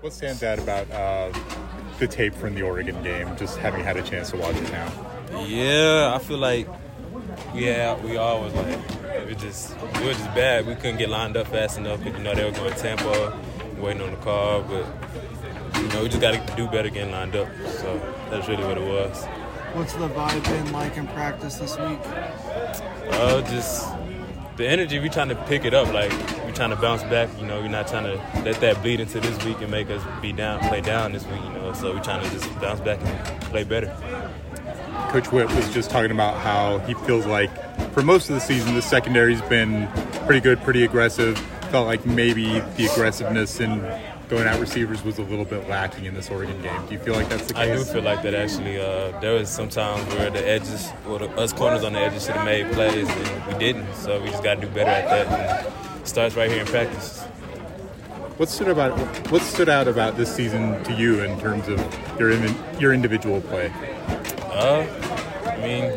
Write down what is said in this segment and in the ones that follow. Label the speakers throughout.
Speaker 1: What stands out about uh, the tape from the Oregon game, just having had a chance to watch it now?
Speaker 2: Yeah, I feel like yeah, we always like it was just we were just bad. We couldn't get lined up fast enough because you know they were going tempo, waiting on the call, but you know we just got to do better getting lined up. So that's really what it was.
Speaker 3: What's the vibe been like in practice this week?
Speaker 2: Uh, just the energy. we're trying to pick it up. Like we're trying to bounce back. You know, we're not trying to let that bleed into this week and make us be down, play down this week. You know, so we're trying to just bounce back and play better.
Speaker 1: Coach Whitt was just talking about how he feels like for most of the season the secondary's been pretty good, pretty aggressive. Felt like maybe the aggressiveness in going out receivers was a little bit lacking in this Oregon game. Do you feel like that's the case?
Speaker 2: I do feel like that actually. Uh, there was some times where the edges, well, the, us corners on the edges should have made plays and we didn't. So we just got to do better at that. And it starts right here in practice.
Speaker 1: What stood about what stood out about this season to you in terms of your your individual play?
Speaker 2: Uh, I mean,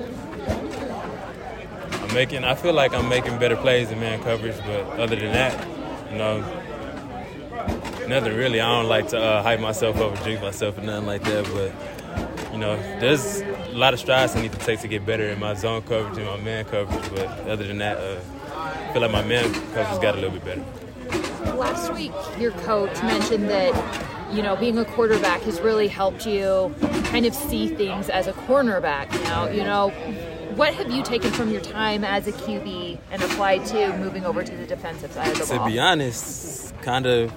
Speaker 2: I'm making. I feel like I'm making better plays in man coverage, but other than that, you know, nothing really. I don't like to uh, hype myself up or drink myself or nothing like that. But you know, there's a lot of strides I need to take to get better in my zone coverage and my man coverage. But other than that, uh, I feel like my man coverage got a little bit better.
Speaker 4: Last week, your coach mentioned that you know, being a quarterback has really helped you kind of see things as a cornerback now. You know, what have you taken from your time as a QB and applied to moving over to the defensive side of the
Speaker 2: to
Speaker 4: ball?
Speaker 2: To be honest, kind of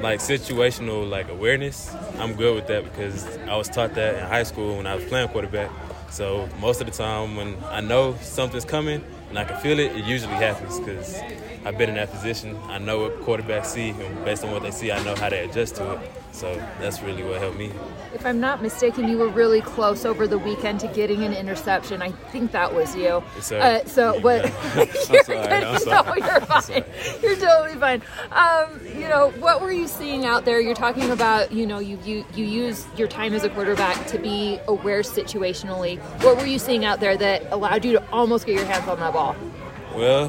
Speaker 2: like situational like awareness. I'm good with that because I was taught that in high school when I was playing quarterback. So most of the time when I know something's coming and I can feel it, it usually happens because I've been in that position. I know what quarterbacks see, and based on what they see, I know how to adjust to it. So that's really what helped me.
Speaker 4: If I'm not mistaken, you were really close over the weekend to getting an interception. I think that was you.
Speaker 2: Yes,
Speaker 4: uh, so what?
Speaker 2: Yeah. I'm sorry.
Speaker 4: No, you're fine. You're totally fine. Um, you know, what were you seeing out there? You're talking about, you know, you, you you use your time as a quarterback to be aware situationally. What were you seeing out there that allowed you to almost get your hands on that ball?
Speaker 2: Well,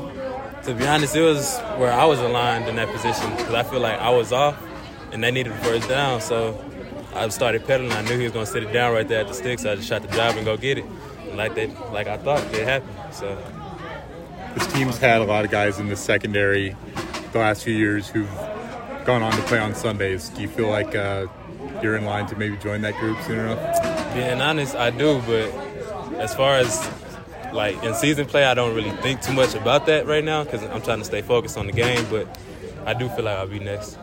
Speaker 2: to be honest, it was where I was aligned in that position because I feel like I was off and they needed a first down. So I started pedaling. I knew he was going to sit it down right there at the stick, so I just shot the drive and go get it. And like that, like I thought, it happened. So
Speaker 1: this team's had a lot of guys in the secondary the last few years who've gone on to play on Sundays. Do you feel like uh, you're in line to maybe join that group soon enough?
Speaker 2: Being honest, I do, but as far as like in season play, I don't really think too much about that right now because I'm trying to stay focused on the game. But I do feel like I'll be next.